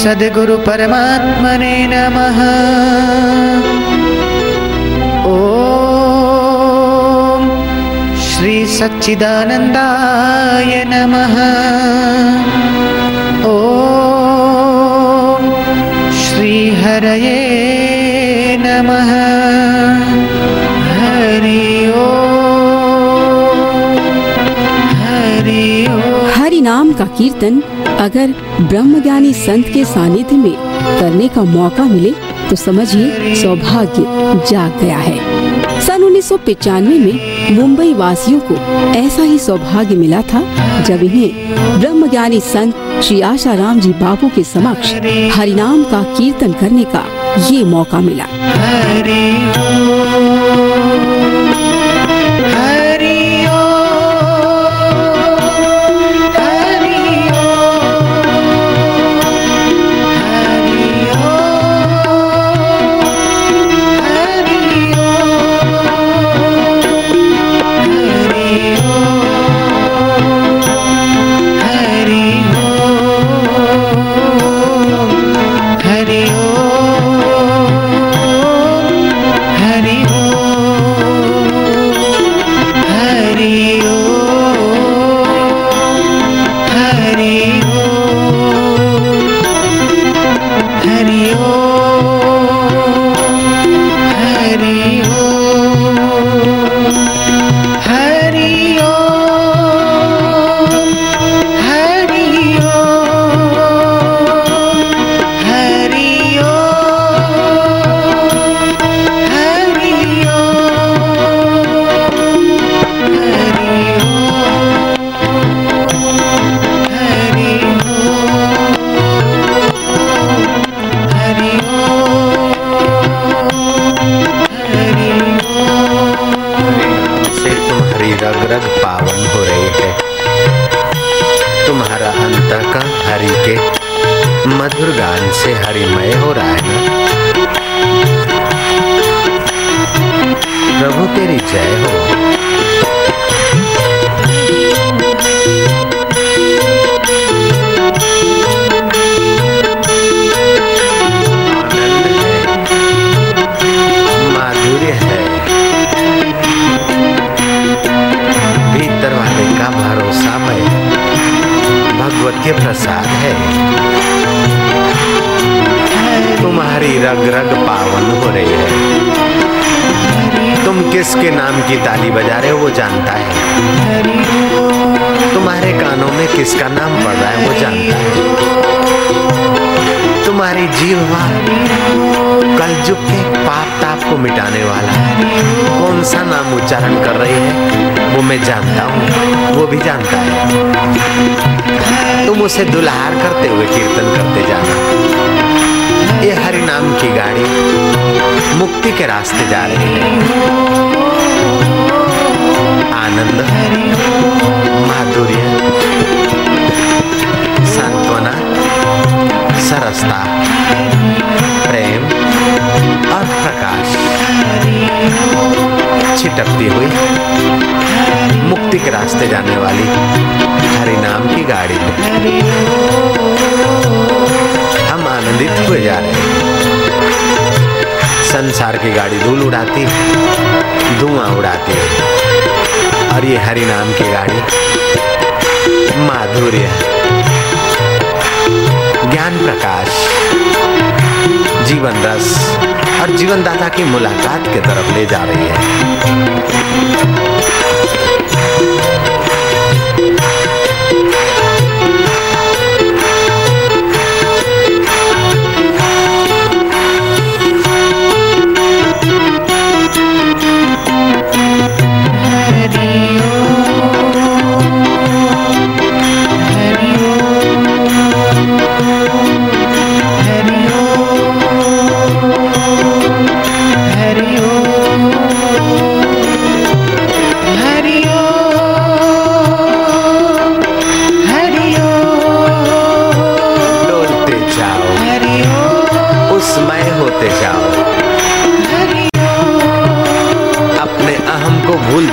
सद्गुरु परमात्मने नमः। ॐ श्री सच्चिदानन्दाय नमः। ॐ श्रीहरये नमः नाम का कीर्तन अगर ब्रह्मज्ञानी संत के सानिध्य में करने का मौका मिले तो समझिए सौभाग्य जाग गया है। सन उन्नीस में मुंबई वासियों को ऐसा ही सौभाग्य मिला था, जब इन्हें ब्रह्मज्ञानी संत श्री आशाराम जी बाबू के समक्ष हरिनाम का कीर्तन करने का ये मौका मिला। जय हो माधुर्य है। भीतर वाले का भरोसा में भगवत प्रसाद है। तुम्हारी रग रग पावन हो रही है। किसके नाम की ताली बजा रहे हो वो जानता है। तुम्हारे कानों में किसका नाम पड़ रहा है वो जानता है। तुम्हारी जीवा कलयुग के पाप ताप को मिटाने वाला कौन सा नाम उच्चारण कर रही है वो मैं जानता हूँ, वो भी जानता है। तुम उसे दुल्हार करते हुए कीर्तन करते जाना। ये हरि नाम की गाड़ी के रास्ते जा रहे है। आनंद, माधुर्य, सांत्वना, सरसता, प्रेम और प्रकाश। छिटकती हुई मुक्ति के रास्ते जाने वाली हरि नाम की गाड़ी में हम आनंदित हुए जा रहे हैं। संसार की गाड़ी धूल उड़ाती है, धुआँ उड़ाती है। और ये हरि नाम की गाड़ी, माधुर्य ज्ञान प्रकाश, जीवन रस, और जीवनदाता की मुलाकात की तरफ़ ले जा रही है।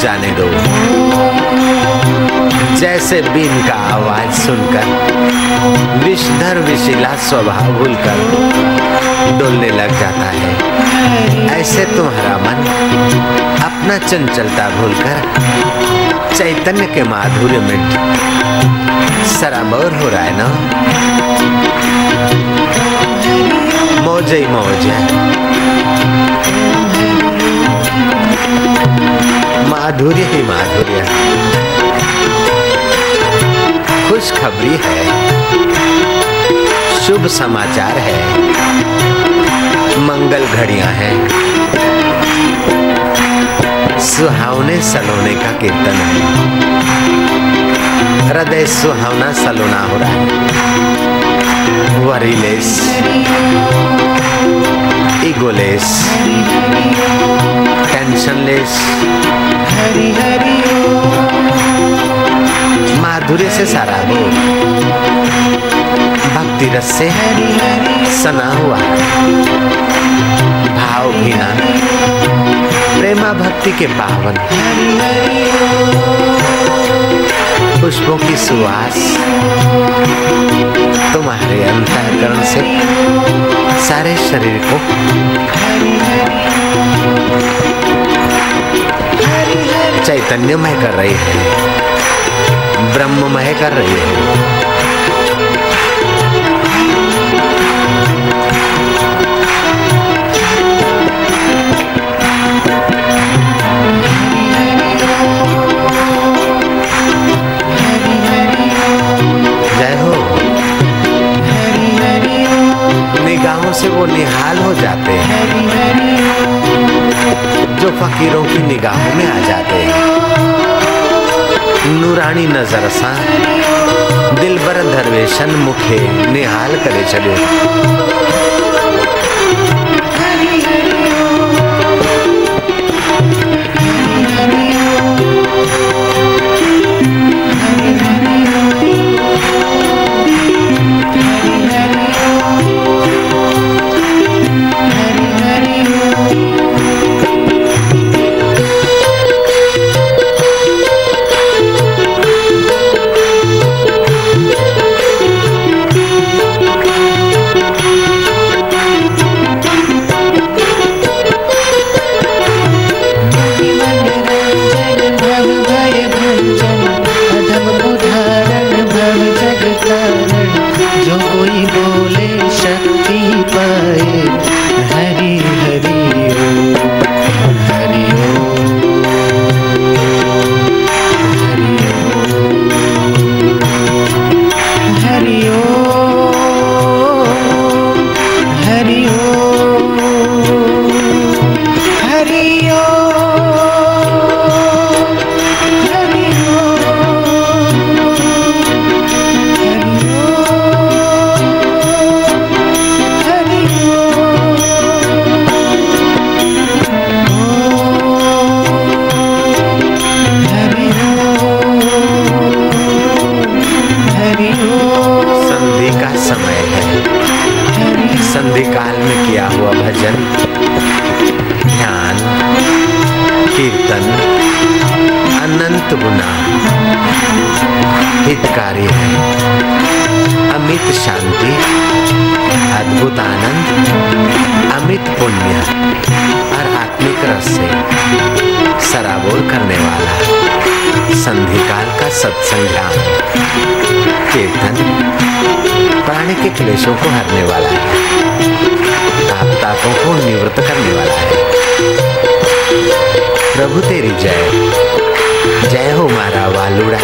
जाने दो। जैसे बीन का आवाज़ सुनकर, विषधर विशिला स्वभाव भूलकर डोलने लग जाता है। ऐसे तुम्हारा मन अपना चंचलता भूलकर चैतन्य के माधुर्य में सराबोर हो रहा है ना? मौज ही मौज है। माधुर्य ही माधुर्य। खुशखबरी है। शुभ समाचार है। मंगल घड़ियाँ हैं। सुहावने सलोने का कीर्तन है। हृदय सुहावना सलोना हो रहा है। वरीलेस। Egoless tensionless. से सारा बोल भक्ति रस से सना हुआ। भाव भीना प्रेमा भक्ति के पावन। पुष्पों की सुवास। तुम्हारे अंतःकरण से सारे शरीर को चैतन्यमय कर रही है। ब्रह्ममय कर रही है। निगाहों से वो निहाल हो जाते हैं। जो फकीरों की निगाहों में आ जाते हैं। नूरानी नज़र सा। दिलबर दरवेशन मुखे निहाल करे चलो जो कोई गुना हितकारी है। अमित शांति, अद्भुत आनंद, अमित पुण्य और आत्मिक रस से सराबोर करने वाला संधिकाल का सत्संग्राम कीर्तन प्राणी के क्लेशों को हरने वाला है। तापों को निवृत्त करने वाला है। प्रभु तेरी जय। जय हो मारा वालुड़ा